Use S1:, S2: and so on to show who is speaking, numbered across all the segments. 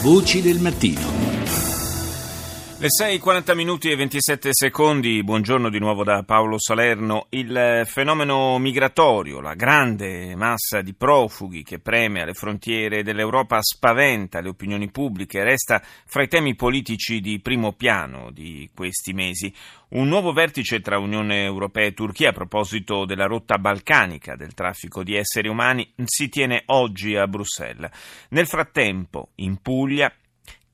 S1: Voci del mattino.
S2: Le 6.40 minuti e 27 secondi, buongiorno di nuovo da Paolo Salerno. Il fenomeno migratorio, la grande massa di profughi che preme alle frontiere dell'Europa spaventa le opinioni pubbliche resta fra i temi politici di primo piano di questi mesi. Un nuovo vertice tra Unione Europea e Turchia a proposito della rotta balcanica del traffico di esseri umani si tiene oggi a Bruxelles. Nel frattempo, in Puglia,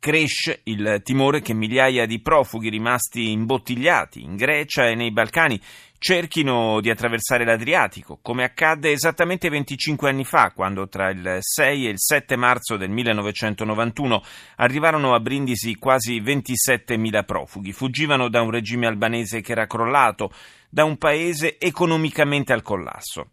S2: cresce il timore che migliaia di profughi rimasti imbottigliati in Grecia e nei Balcani cerchino di attraversare l'Adriatico, come accadde esattamente 25 anni fa, quando tra il 6 e il 7 marzo del 1991 arrivarono a Brindisi quasi 27.000 profughi. Fuggivano da un regime albanese che era crollato, da un paese economicamente al collasso.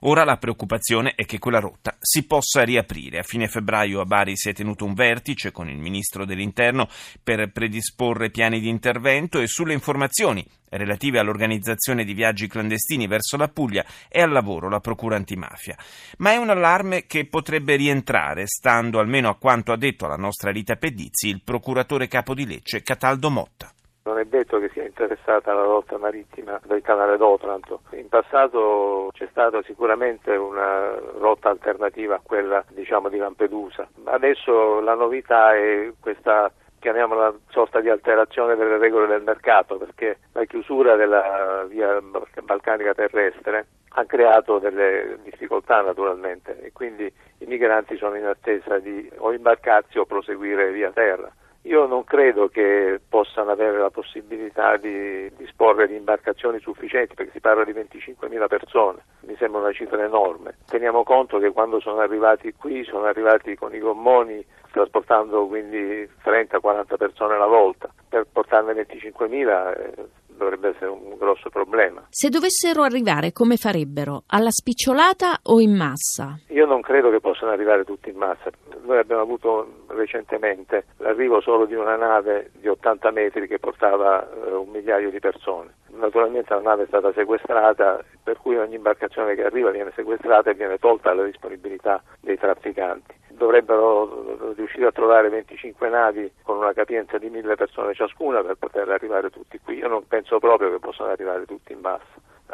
S2: Ora la preoccupazione è che quella rotta si possa riaprire. A fine febbraio a Bari si è tenuto un vertice con il ministro dell'Interno per predisporre piani di intervento e sulle informazioni relative all'organizzazione di viaggi clandestini verso la Puglia e al lavoro la Procura antimafia. Ma è un allarme che potrebbe rientrare, stando almeno a quanto ha detto alla nostra Rita Pedizzi il procuratore capo di Lecce Cataldo Motta.
S3: Non è detto che sia interessata alla rotta marittima del canale d'Otranto. In passato c'è stata sicuramente una rotta alternativa a quella diciamo, di Lampedusa. Adesso la novità è questa chiamiamola sorta di alterazione delle regole del mercato perché la chiusura della via balcanica terrestre ha creato delle difficoltà naturalmente e quindi i migranti sono in attesa di o imbarcarsi o proseguire via terra. Io non credo che possano avere la possibilità di disporre di imbarcazioni sufficienti perché si parla di 25.000 persone, mi sembra una cifra enorme. Teniamo conto che quando sono arrivati qui sono arrivati con i gommoni trasportando quindi 30-40 persone alla volta, per portarne 25.000 eh, dovrebbe essere un grosso problema.
S4: Se dovessero arrivare, come farebbero? Alla spicciolata o in massa?
S3: Io non credo che possano arrivare tutti in massa. Noi abbiamo avuto recentemente l'arrivo solo di una nave di 80 metri che portava eh, un migliaio di persone. Naturalmente la nave è stata sequestrata, per cui ogni imbarcazione che arriva viene sequestrata e viene tolta alla disponibilità dei trafficanti dovrebbero riuscire a trovare 25 navi con una capienza di 1000 persone ciascuna per poter arrivare tutti qui. Io non penso proprio che possano arrivare tutti in massa.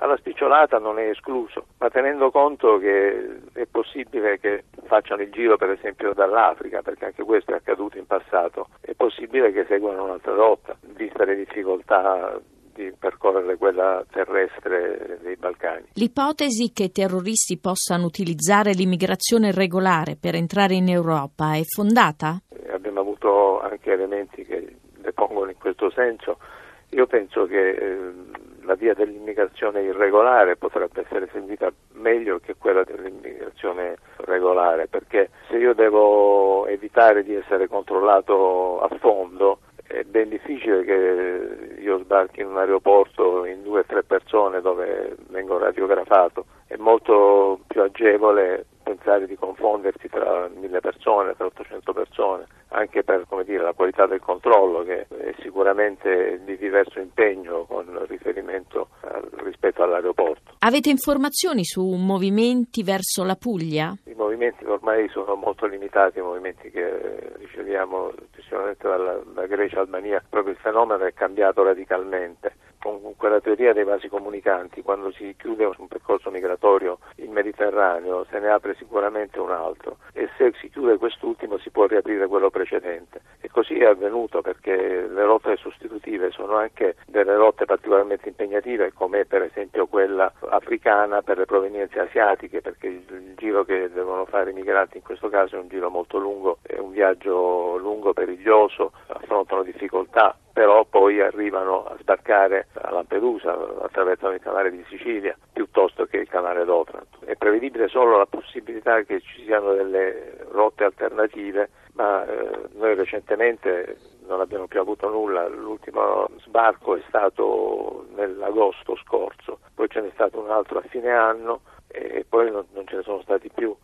S3: Alla spicciolata non è escluso, ma tenendo conto che è possibile che facciano il giro per esempio dall'Africa, perché anche questo è accaduto in passato, è possibile che seguano un'altra rotta, vista le difficoltà di percorrere quella terrestre dei Balcani.
S4: L'ipotesi che i terroristi possano utilizzare l'immigrazione irregolare per entrare in Europa è fondata?
S3: Eh, abbiamo avuto anche elementi che depongono in questo senso. Io penso che eh, la via dell'immigrazione irregolare potrebbe essere seguita meglio che quella dell'immigrazione regolare, perché se io devo evitare di essere controllato a fondo, è ben difficile che io sbarchi in un aeroporto in due o tre persone dove vengo radiografato, è molto più agevole pensare di confondersi tra mille persone, tra 800 persone, anche per dire, la qualità del controllo che è sicuramente di diverso impegno con riferimento al, rispetto all'aeroporto.
S4: Avete informazioni su movimenti verso la Puglia?
S3: I movimenti ormai sono molto limitati, i movimenti che riceviamo sicuramente dalla, da Grecia e Albania, proprio il fenomeno è cambiato radicalmente con quella teoria dei vasi comunicanti, quando si chiude un percorso migratorio in Mediterraneo se ne apre sicuramente un altro e se si chiude quest'ultimo si può riaprire quello precedente. E così è avvenuto perché le rotte sostitutive sono anche delle rotte particolarmente impegnative come per esempio quella africana per le provenienze asiatiche perché il giro che devono fare i migranti in questo caso è un giro molto lungo, è un viaggio lungo, periglioso, affrontano difficoltà però poi arrivano a sbarcare a Lampedusa, attraversano il canale di Sicilia piuttosto che il canale d'Otranto. È prevedibile solo la possibilità che ci siano delle rotte alternative, ma eh, noi recentemente non abbiamo più avuto nulla, l'ultimo sbarco è stato nell'agosto scorso, poi ce n'è stato un altro a fine anno e poi non, non ce ne sono stati più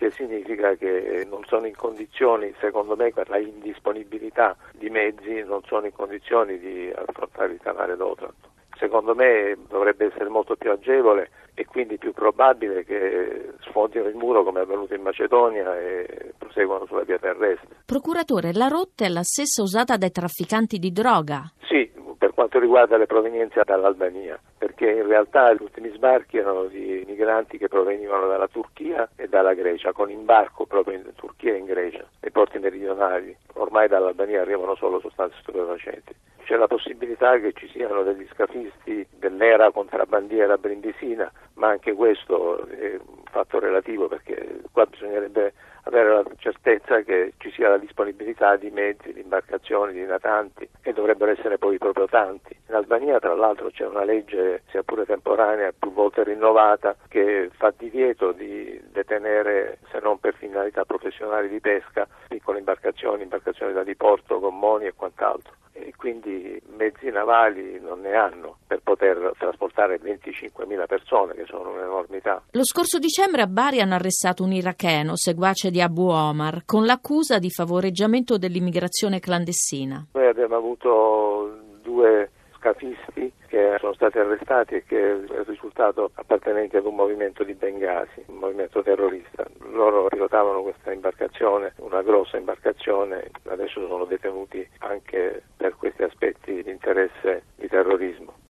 S3: che significa che non sono in condizioni, secondo me, per la indisponibilità di mezzi, non sono in condizioni di affrontare il canale d'Otranto. secondo me dovrebbe essere molto più agevole e quindi più probabile che sfondino il muro come è avvenuto in Macedonia e proseguono sulla via terrestre.
S4: Procuratore, la rotta è la stessa usata dai trafficanti di droga?
S3: Sì, per quanto riguarda le provenienze dall'Albania, perché in realtà gli ultimi sbarchi erano di migranti che provenivano dalla Turchia e dalla Grecia, con imbarco proprio in Turchia e in Grecia, nei porti meridionali. Ormai dall'Albania arrivano solo sostanze stupefacenti. C'è la possibilità che ci siano degli scafisti dell'era contrabbandiera brindisina, ma anche questo è un fatto relativo perché qua bisognerebbe avere la certezza che ci sia la disponibilità di mezzi, di imbarcazioni, di natanti e dovrebbero essere poi proprio tanti. In Albania tra l'altro c'è una legge, sia pure temporanea, più volte rinnovata, che fa divieto di detenere, se non per finalità professionali di pesca, piccole imbarcazioni, imbarcazioni da diporto, gommoni e quant'altro e quindi mezzi navali non ne hanno per poter trasportare 25.000 persone, che sono un'enormità.
S4: Lo scorso dicembre a Bari hanno arrestato un iracheno, seguace di Abu Omar, con l'accusa di favoreggiamento dell'immigrazione clandestina.
S3: Noi abbiamo avuto due scafisti che sono stati arrestati e che è risultato appartenenti ad un movimento di Bengasi, un movimento terrorista. Loro pilotavano questa imbarcazione, una grossa imbarcazione, adesso sono detenuti anche per questi aspetti di interesse di terrorismo.